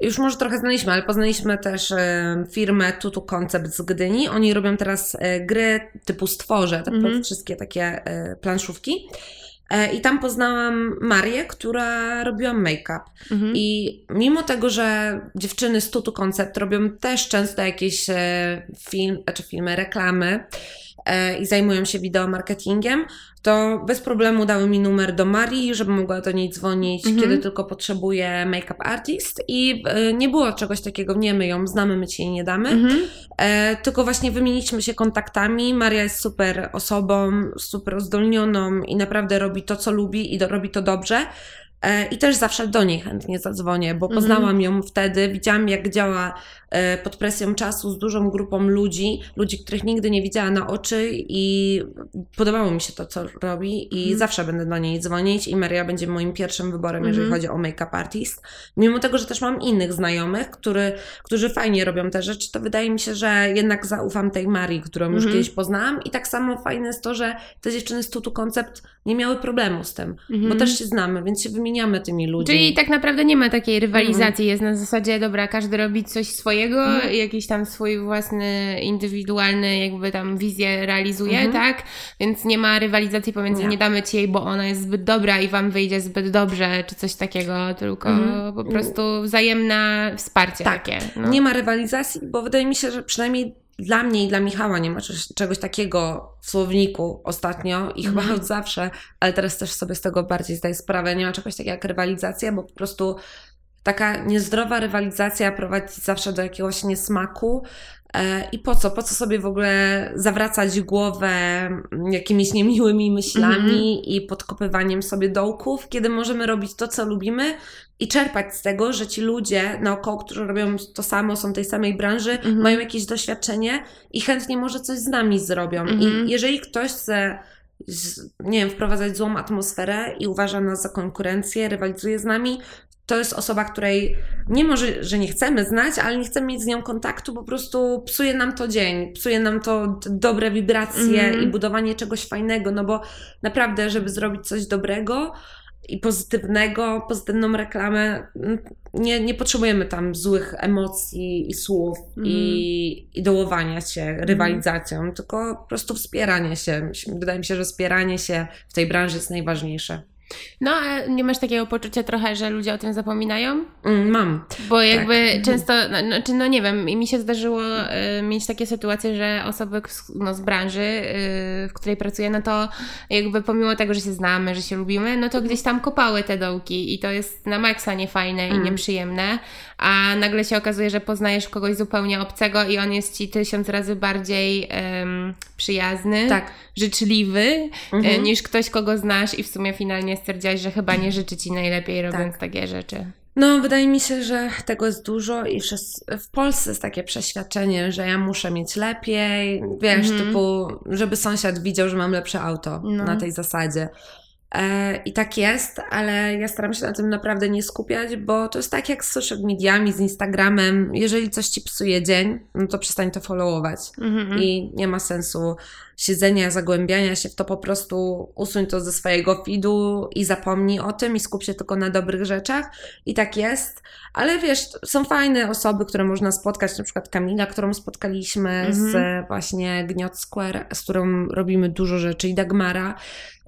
już może trochę znaliśmy, ale poznaliśmy też e, firmę Tutu Concept z Gdyni. Oni robią teraz e, gry typu stworze, tak Mhm. wszystkie takie e, planszówki. I tam poznałam Marię, która robiła make-up. Mhm. I mimo tego, że dziewczyny z Tutu Concept robią też często jakieś film, czy filmy, reklamy i zajmują się wideomarketingiem, to bez problemu dały mi numer do Marii, żeby mogła do niej dzwonić, Mhm. kiedy tylko potrzebuje make-up artist i e, nie było czegoś takiego, nie my ją znamy, my ci jej nie damy, Mhm. E, tylko właśnie wymieniliśmy się kontaktami. Maria jest super osobą, super uzdolnioną i naprawdę robi to, co lubi i do, robi to dobrze. E, I też zawsze do niej chętnie zadzwonię, bo Mhm. poznałam ją wtedy, widziałam jak działa e, pod presją czasu z dużą grupą ludzi, ludzi, których nigdy nie widziała na oczy i podobało mi się to, co robi i Mhm. zawsze będę do niej dzwonić i Maria będzie moim pierwszym wyborem, jeżeli Mhm. chodzi o make-up artist. Mimo tego, że też mam innych znajomych, który, którzy fajnie robią te rzeczy, to wydaje mi się, że jednak zaufam tej Marii, którą już Mhm. kiedyś poznałam i tak samo fajne jest to, że te dziewczyny z Tutu Concept nie miały problemu z tym, bo Mhm. też się znamy, więc się wymieniamy tymi ludźmi. Czyli tak naprawdę nie ma takiej rywalizacji, jest na zasadzie, dobra, każdy robi coś swojego, Mhm. jakiś tam swój własny, indywidualny jakby tam wizję realizuje, Mhm. tak? Więc nie ma rywalizacji pomiędzy nie. Nie. damy ci jej, bo ona jest zbyt dobra i wam wyjdzie zbyt dobrze, czy coś takiego, tylko Mhm. po prostu wzajemne wsparcie Tak. takie. No. Nie ma rywalizacji, bo wydaje mi się, że przynajmniej dla mnie i dla Michała nie ma czegoś, takiego w słowniku ostatnio i chyba Mhm. od zawsze, ale teraz też sobie z tego bardziej zdaję sprawę. Nie ma czegoś takiego jak rywalizacja, bo po prostu taka niezdrowa rywalizacja prowadzi zawsze do jakiegoś niesmaku. E, I po co? Po co sobie w ogóle zawracać głowę jakimiś niemiłymi myślami i podkopywaniem sobie dołków, kiedy możemy robić to, co lubimy i czerpać z tego, że ci ludzie naokoło, którzy robią to samo, są tej samej branży, Mhm. mają jakieś doświadczenie i chętnie może coś z nami zrobią. Mhm. I jeżeli ktoś chce nie wiem, wprowadzać złą atmosferę i uważa nas za konkurencję, rywalizuje z nami, to jest osoba, której nie może, że nie chcemy znać, ale nie chcemy mieć z nią kontaktu, po prostu psuje nam to dzień, psuje nam to dobre wibracje Mhm. i budowanie czegoś fajnego, no bo naprawdę, żeby zrobić coś dobrego i pozytywnego, pozytywną reklamę, mm, nie, nie potrzebujemy tam złych emocji i słów i, i dołowania się rywalizacją, tylko po prostu wspieranie się. Wydaje mi się, że wspieranie się w tej branży jest najważniejsze. No, a nie masz takiego poczucia trochę, że ludzie o tym zapominają? Mm, Mam. Bo jakby Tak. często, no, no, czy no nie wiem, mi się zdarzyło y, mieć takie sytuacje, że osoby z, no, z branży, y, w której pracuję, no to jakby pomimo tego, że się znamy, że się lubimy, no to gdzieś tam kopały te dołki i to jest na maksa niefajne i Mm. nieprzyjemne, a nagle się okazuje, że poznajesz kogoś zupełnie obcego i on jest ci tysiąc razy bardziej em, przyjazny, Tak. życzliwy, e, Mhm. niż ktoś, kogo znasz i w sumie finalnie stwierdziłaś, że chyba nie życzy ci najlepiej robiąc Tak. takie rzeczy. No, wydaje mi się, że tego jest dużo i w Polsce jest takie przeświadczenie, że ja muszę mieć lepiej, wiesz, Mhm. typu, żeby sąsiad widział, że mam lepsze auto No. na tej zasadzie. E, I tak jest, ale ja staram się na tym naprawdę nie skupiać, bo to jest tak jak z social mediami, z Instagramem. Jeżeli coś ci psuje dzień, no to przestań to followować. Mhm. I nie ma sensu siedzenia, zagłębiania się w to, po prostu usuń to ze swojego feedu i zapomnij o tym i skup się tylko na dobrych rzeczach. I tak jest. Ale wiesz, są fajne osoby, które można spotkać, na przykład Kamila, którą spotkaliśmy z Mhm. właśnie Gniot Square, z którą robimy dużo rzeczy i Dagmara.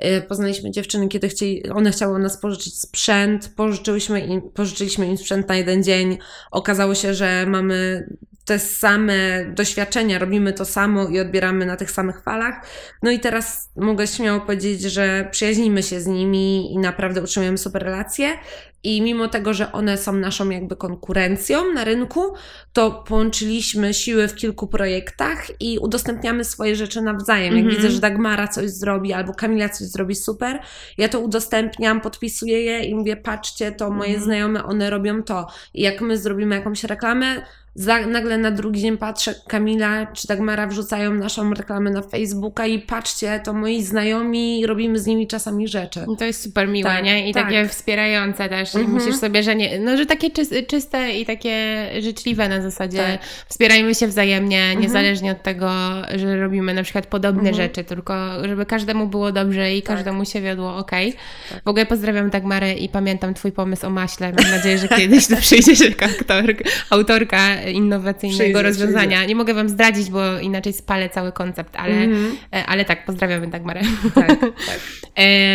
Y, Poznaliśmy dziewczyny, kiedy chcieli, one chciały nas pożyczyć sprzęt, pożyczyłyśmy im, pożyczyliśmy im sprzęt na jeden dzień. Okazało się, że mamy te same doświadczenia, robimy to samo i odbieramy na tych samych falach. No i teraz mogę śmiało powiedzieć, że przyjaźnimy się z nimi i naprawdę utrzymujemy super relacje. I mimo tego, że one są naszą jakby konkurencją na rynku, to połączyliśmy siły w kilku projektach i udostępniamy swoje rzeczy nawzajem. Jak mm -hmm. widzę, że Dagmara coś zrobi albo Kamila coś zrobi super, ja to udostępniam, podpisuję je i mówię, patrzcie, to moje mm -hmm. znajome, one robią to. I jak my zrobimy jakąś reklamę, za, nagle na drugi dzień patrzę, Kamila czy Dagmara wrzucają naszą reklamę na Facebooka i patrzcie, to moi znajomi, robimy z nimi czasami rzeczy. I to jest super miłe, tak, nie? I tak. takie wspierające też. Mhm. myślisz sobie, że nie, no, że takie czyste i takie życzliwe na zasadzie. Tak. Wspierajmy się wzajemnie, mhm. niezależnie od tego, że robimy na przykład podobne mhm. rzeczy, tylko żeby każdemu było dobrze i tak. każdemu się wiodło ok. Tak. W ogóle pozdrawiam Dagmarę i pamiętam Twój pomysł o maśle. Mam nadzieję, że kiedyś to przyjdziesz jako aktorka, autorka innowacyjnego rozwiązania. Przyjdzie. Nie mogę Wam zdradzić, bo inaczej spalę cały koncept, ale, mm-hmm. ale tak, pozdrawiam Dagmarę. Tak, tak.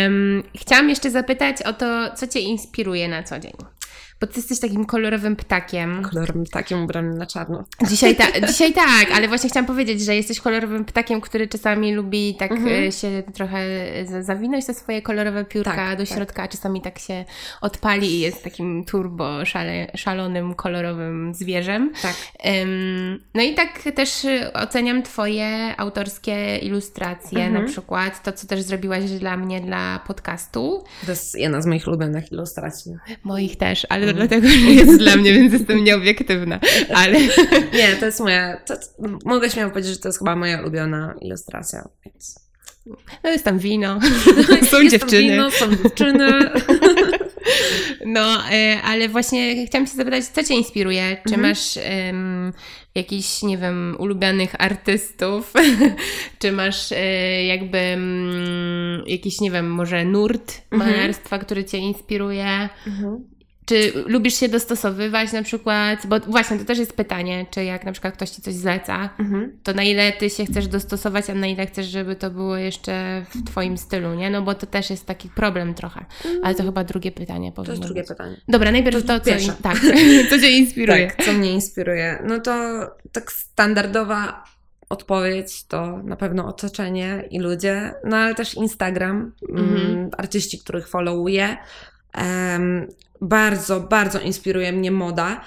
um, chciałam jeszcze zapytać o to, co Cię inspiruje na co dzień. Bo ty jesteś takim kolorowym ptakiem. Kolorowym ptakiem ubranym na czarno. Dzisiaj, ta, dzisiaj tak, ale właśnie chciałam powiedzieć, że jesteś kolorowym ptakiem, który czasami lubi tak mhm. E, się trochę zawinąć te swoje kolorowe piórka tak, do tak. środka, tak. a czasami tak się odpali i jest takim turbo szale, szalonym, kolorowym zwierzem. Tak. Um, no i tak też oceniam Twoje autorskie ilustracje, mhm. na przykład to, co też zrobiłaś dla mnie dla podcastu. To jest jedna z moich ulubionych ilustracji. Moich też, ale to dlatego, że jest dla mnie, więc jestem nieobiektywna. Ale... Nie, to jest moja. To, mogę śmiało powiedzieć, że to jest chyba moja ulubiona ilustracja. Więc... No jest tam wino, są jest dziewczyny. Tam wino, są dziewczyny. No, e, ale właśnie chciałam się zapytać, co Cię inspiruje? Czy mhm. masz um, jakichś, nie wiem, ulubionych artystów? Czy masz e, jakby um, jakiś, nie wiem, może nurt mhm. malarstwa, który Cię inspiruje? Mhm. Czy lubisz się dostosowywać na przykład? Bo właśnie to też jest pytanie, czy jak na przykład ktoś ci coś zleca, mhm. to na ile ty się chcesz dostosować, a na ile chcesz, żeby to było jeszcze w twoim stylu, nie? No bo to też jest taki problem trochę. Ale to chyba drugie pytanie To jest drugie pytanie. Dobra, najpierw to, to co, in, tak, co cię inspiruje. Tak, co mnie inspiruje. No to tak standardowa odpowiedź to na pewno otoczenie i ludzie, no ale też Instagram, mhm. Mm, artyści, których followuję. Bardzo, bardzo inspiruje mnie moda.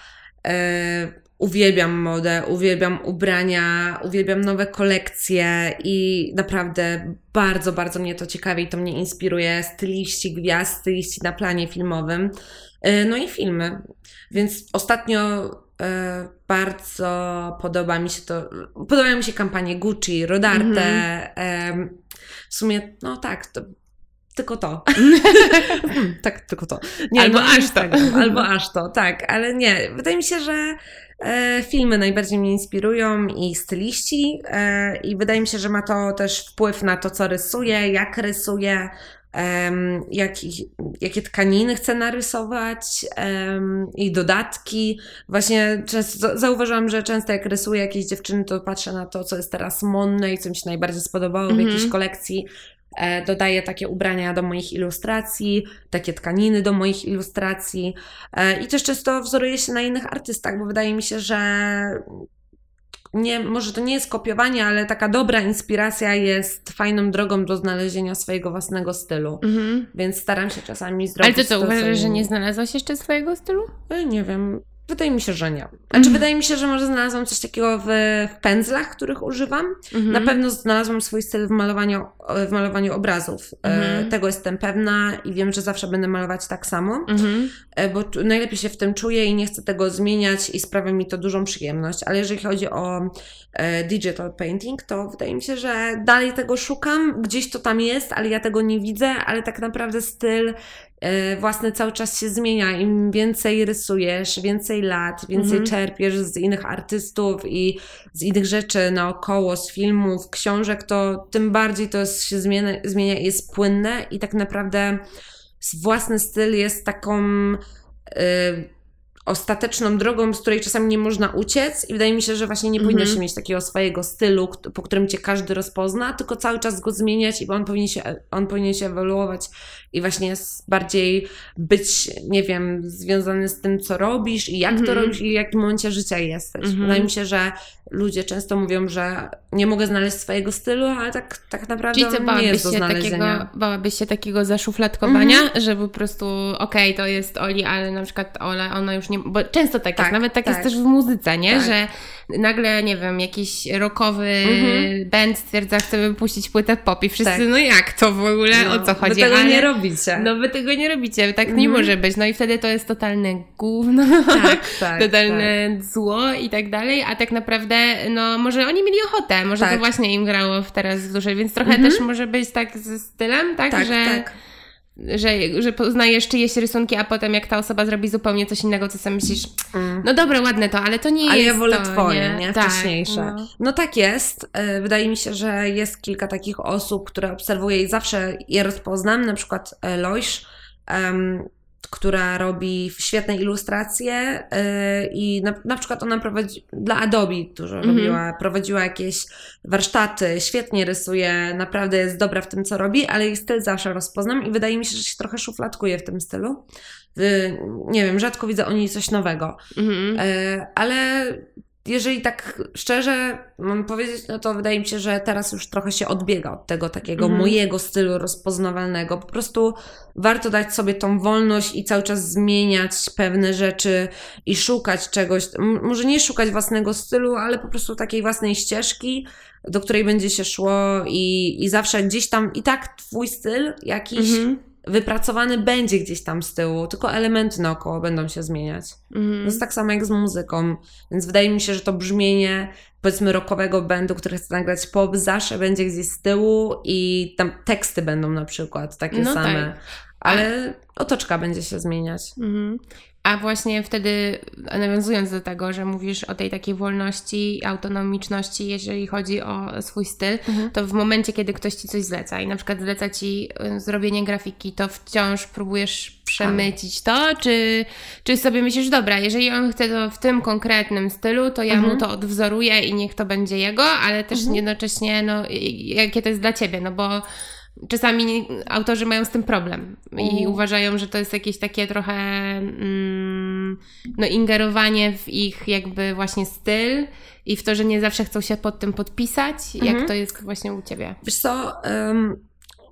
E, uwielbiam modę, uwielbiam ubrania, uwielbiam nowe kolekcje i naprawdę bardzo, bardzo mnie to ciekawi i to mnie inspiruje. Styliści gwiazd, styliści na planie filmowym, e, no i filmy. Więc ostatnio e, bardzo podoba mi się to, podobają mi się kampanie Gucci, Rodarte. Mm -hmm. w sumie, no tak, to tylko to. tak, tylko to. Nie, albo no, aż to. albo aż to, tak, ale nie. Wydaje mi się, że e, filmy najbardziej mnie inspirują i styliści e, i wydaje mi się, że ma to też wpływ na to, co rysuję, jak rysuję, um, jak, jakie tkaniny chcę narysować um, i dodatki. Właśnie często, zauważyłam, że często jak rysuję jakieś dziewczyny, to patrzę na to, co jest teraz modne i co mi się najbardziej spodobało mm -hmm. w jakiejś mhm. kolekcji dodaję takie ubrania do moich ilustracji, takie tkaniny do moich ilustracji e, i też często wzoruję się na innych artystach, bo wydaje mi się, że nie, może to nie jest kopiowanie, ale taka dobra inspiracja jest fajną drogą do znalezienia swojego własnego stylu. Mhm. Więc staram się czasami zrobić. Ale ty to, to uważasz, że nie znalazłaś jeszcze swojego stylu? E, nie wiem. Wydaje mi się, że nie. Znaczy, mm. wydaje mi się, że może znalazłam coś takiego w, w pędzlach, których używam. Mm -hmm. Na pewno znalazłam swój styl w malowaniu, w malowaniu obrazów. Mm -hmm. Tego jestem pewna i wiem, że zawsze będę malować tak samo, mm -hmm. bo najlepiej się w tym czuję i nie chcę tego zmieniać i sprawia mi to dużą przyjemność. Ale jeżeli chodzi o e, digital painting, to wydaje mi się, że dalej tego szukam. Gdzieś to tam jest, ale ja tego nie widzę, ale tak naprawdę styl E, własny cały czas się zmienia. Im więcej rysujesz, więcej lat, więcej mhm. czerpiesz z innych artystów i z innych rzeczy naokoło, z filmów, książek, to tym bardziej to się zmienia, zmienia i jest płynne i tak naprawdę własny styl jest taką y, ostateczną drogą, z której czasami nie można uciec i wydaje mi się, że właśnie nie powinno Mhm. się mieć takiego swojego stylu, po którym cię każdy rozpozna, tylko cały czas go zmieniać i on powinien się, on powinien się ewoluować i właśnie bardziej być, nie wiem, związany z tym, co robisz i jak to Mhm. robisz i w jakim momencie życia jesteś. Mhm. Wydaje mi się, że ludzie często mówią, że nie mogę znaleźć swojego stylu, ale tak, tak naprawdę Czyli co, nie jest do się, takiego, znalezienia. bałabyś się takiego zaszufladkowania, Mhm. że po prostu okej, to jest Oli, ale na przykład Ola, ona już nie... Bo często tak, Tak, jest, nawet tak, tak. jest też w muzyce, nie? Tak. Że nagle, nie wiem, jakiś rockowy Mhm. band stwierdza, chce wypuścić płytę pop i wszyscy, Tak. no jak to w ogóle, o co chodzi? Wy tego ale... nie robicie. No wy tego nie robicie, tak nie Mhm. może być. No i wtedy to jest totalne gówno, tak, tak. totalne zło i tak dalej, a tak naprawdę, no może oni mieli ochotę, może to Tak. właśnie im grało w teraz w duszy, więc trochę Mhm. też może być tak ze stylem, tak, Tak, że, tak. Że, że poznajesz czyjeś rysunki, a potem jak ta osoba zrobi zupełnie coś innego, to sobie myślisz, Mm. no dobra, ładne to, ale to nie Ale jest ja wolę to, twoje, nie? Tak, Wcześniejsze. no. No. tak jest. E, Wydaje mi się, że jest kilka takich osób, które obserwuję i zawsze je rozpoznam. Na przykład Loisz, która robi świetne ilustracje e, i na, na przykład ona prowadzi dla Adobe dużo Mhm. robiła, prowadziła jakieś warsztaty, świetnie rysuje, naprawdę jest dobra w tym, co robi, ale jej styl zawsze rozpoznam i wydaje mi się, że się trochę szufladkuje w tym stylu. Y, Nie wiem, rzadko widzę o niej coś nowego. Mhm. E, Ale jeżeli tak szczerze mam powiedzieć, no to wydaje mi się, że teraz już trochę się odbiega od tego takiego Mhm. mojego stylu rozpoznawalnego. Po prostu warto dać sobie tą wolność i cały czas zmieniać pewne rzeczy i szukać czegoś. M- Może nie szukać własnego stylu, ale po prostu takiej własnej ścieżki, do której będzie się szło i, i zawsze gdzieś tam i tak twój styl jakiś Mhm. Wypracowany będzie gdzieś tam z tyłu, tylko elementy naokoło będą się zmieniać. Mhm. To jest tak samo jak z muzyką, więc wydaje mi się, że to brzmienie powiedzmy rockowego bandu, który chce nagrać pop, zawsze będzie gdzieś z tyłu i tam teksty będą na przykład takie No same, tak. ale otoczka będzie się zmieniać. Mhm. A właśnie wtedy, nawiązując do tego, że mówisz o tej takiej wolności, autonomiczności, jeżeli chodzi o swój styl, Mhm. to w momencie, kiedy ktoś ci coś zleca i na przykład zleca ci y, zrobienie grafiki, to wciąż próbujesz przemycić to, czy, czy sobie myślisz, dobra, jeżeli on chce to w tym konkretnym stylu, to ja Mhm. mu to odwzoruję i niech to będzie jego, ale też Mhm. jednocześnie, no, jakie to jest dla ciebie, no bo czasami autorzy mają z tym problem i Mhm. uważają, że to jest jakieś takie trochę mm, no, ingerowanie w ich jakby właśnie styl i w to, że nie zawsze chcą się pod tym podpisać. Jak Mhm. to jest właśnie u ciebie? Wiesz co, ym,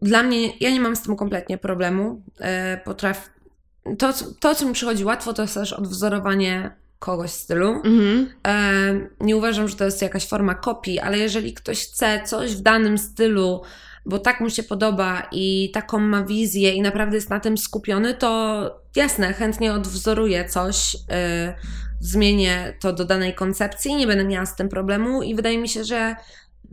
dla mnie, ja nie mam z tym kompletnie problemu. E, potraf... to, co- to, co mi przychodzi łatwo, to jest też odwzorowanie kogoś stylu. Mhm. E, nie uważam, że to jest jakaś forma kopii, ale jeżeli ktoś chce coś w danym stylu, bo tak mu się podoba i taką ma wizję i naprawdę jest na tym skupiony, to jasne, chętnie odwzoruję coś, e, zmienię to do danej koncepcji, nie będę miała z tym problemu i wydaje mi się, że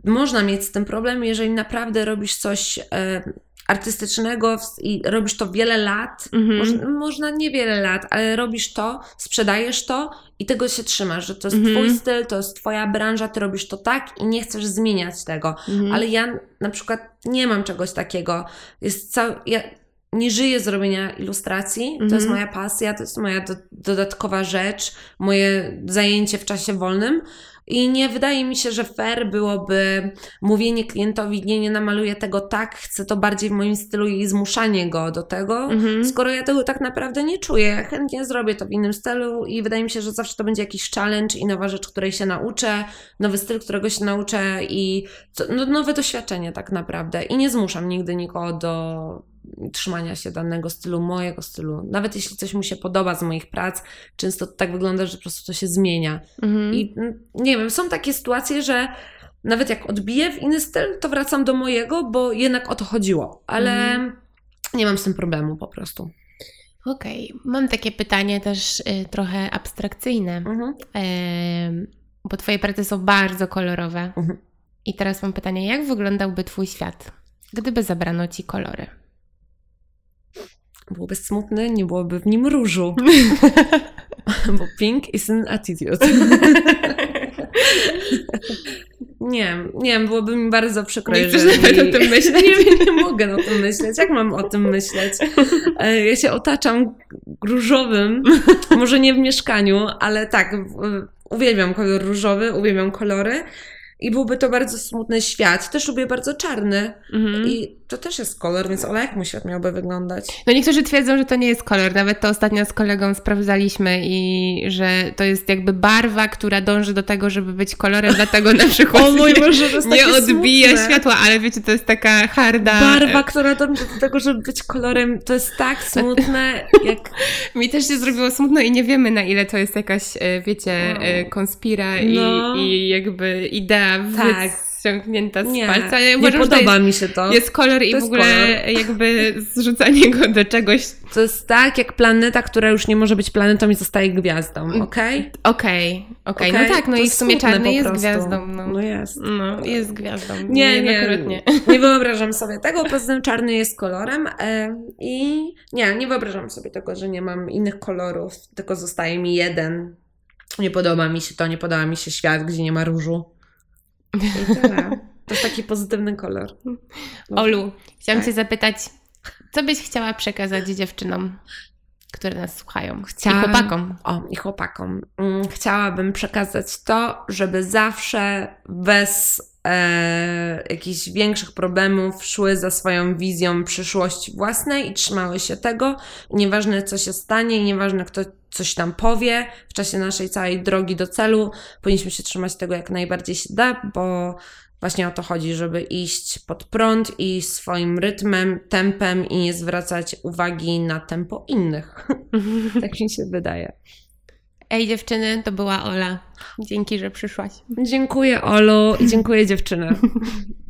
można mieć z tym problem, jeżeli naprawdę robisz coś e, artystycznego i robisz to wiele lat, Mhm. można, można niewiele lat, ale robisz to, sprzedajesz to i tego się trzymasz, że to jest Mhm. twój styl, to jest twoja branża, ty robisz to tak i nie chcesz zmieniać tego. Mhm. Ale ja na przykład nie mam czegoś takiego. Jest cał... ja nie żyję z robienia ilustracji, to Mhm. jest moja pasja, to jest moja do, dodatkowa rzecz, moje zajęcie w czasie wolnym. I nie wydaje mi się, że fair byłoby mówienie klientowi, nie, nie namaluję tego tak, chcę to bardziej w moim stylu i zmuszanie go do tego, Mhm. skoro ja tego tak naprawdę nie czuję. Chętnie zrobię to w innym stylu i wydaje mi się, że zawsze to będzie jakiś challenge i nowa rzecz, której się nauczę, nowy styl, którego się nauczę i co, no, nowe doświadczenie tak naprawdę. I nie zmuszam nigdy nikogo do trzymania się danego stylu, mojego stylu. Nawet jeśli coś mu się podoba z moich prac, często to tak wygląda, że po prostu to się zmienia. Mhm. I mm, nie wiem, są takie sytuacje, że nawet jak odbiję w inny styl, to wracam do mojego, bo jednak o to chodziło. Ale Mhm. nie mam z tym problemu po prostu. Okej, mam takie pytanie też y, trochę abstrakcyjne, Mhm. Em, bo twoje prace są bardzo kolorowe. Mhm. I teraz mam pytanie, jak wyglądałby twój świat, gdyby zabrano ci kolory? Byłoby smutny, nie byłoby w nim różu. bo pink is an attitude. Nie, nie, byłoby mi bardzo przykro, Nie chcesz nawet o tym myśleć? Nie, nie mogę o tym myśleć. Jak mam o tym myśleć? E, Ja się otaczam różowym, może nie w mieszkaniu, ale tak, uwielbiam kolor różowy, uwielbiam kolory. I byłby to bardzo smutny świat. Też lubię bardzo czarny. Mhm. I to też jest kolor, więc Ola, jak mój świat miałby wyglądać? No niektórzy twierdzą, że to nie jest kolor. Nawet to ostatnio z kolegą sprawdzaliśmy i że to jest jakby barwa, która dąży do tego, żeby być kolorem, dlatego na przykład O mój nie, Boże, to jest nie odbija smutne. światła, ale wiecie, to jest taka harda... Barwa, która dąży do tego, żeby być kolorem, to jest tak smutne, jak Mi też się zrobiło smutno i nie wiemy na ile to jest jakaś, e, wiecie, e, konspira No. i, i jakby idea Tak. Wyciągnięta z nie, palca. Ja nie uważam, to podoba jest, mi się to. jest kolor i To w jest ogóle kolor. jakby zrzucanie go do czegoś To jest tak, jak planeta, która już nie może być planetą i zostaje gwiazdą, okej? Okej, okej, Okej? no tak, no To i w sumie czarny jest gwiazdą. No. No jest. No, jest gwiazdą. Nie, nie, nie. nie wyobrażam sobie tego, poza tym czarny jest kolorem e, i nie, nie wyobrażam sobie tego, że nie mam innych kolorów, tylko zostaje mi jeden. Nie podoba mi się to, nie podoba mi się świat, gdzie nie ma różu. I tyle. To jest taki pozytywny kolor. Olu, chciałam Tak. Cię zapytać, co byś chciała przekazać dziewczynom, które nas słuchają? Chciałam- I chłopakom. O, i chłopakom. Mm, Chciałabym przekazać to, żeby zawsze bez e, jakichś większych problemów szły za swoją wizją przyszłości własnej i trzymały się tego. Nieważne, co się stanie, nieważne, kto coś tam powie w czasie naszej całej drogi do celu, powinniśmy się trzymać tego jak najbardziej się da, bo właśnie o to chodzi, żeby iść pod prąd i swoim rytmem, tempem i nie zwracać uwagi na tempo innych. tak mi się wydaje. Ej dziewczyny, to była Ola. Dzięki, że przyszłaś. Dziękuję Olu i dziękuję dziewczyny.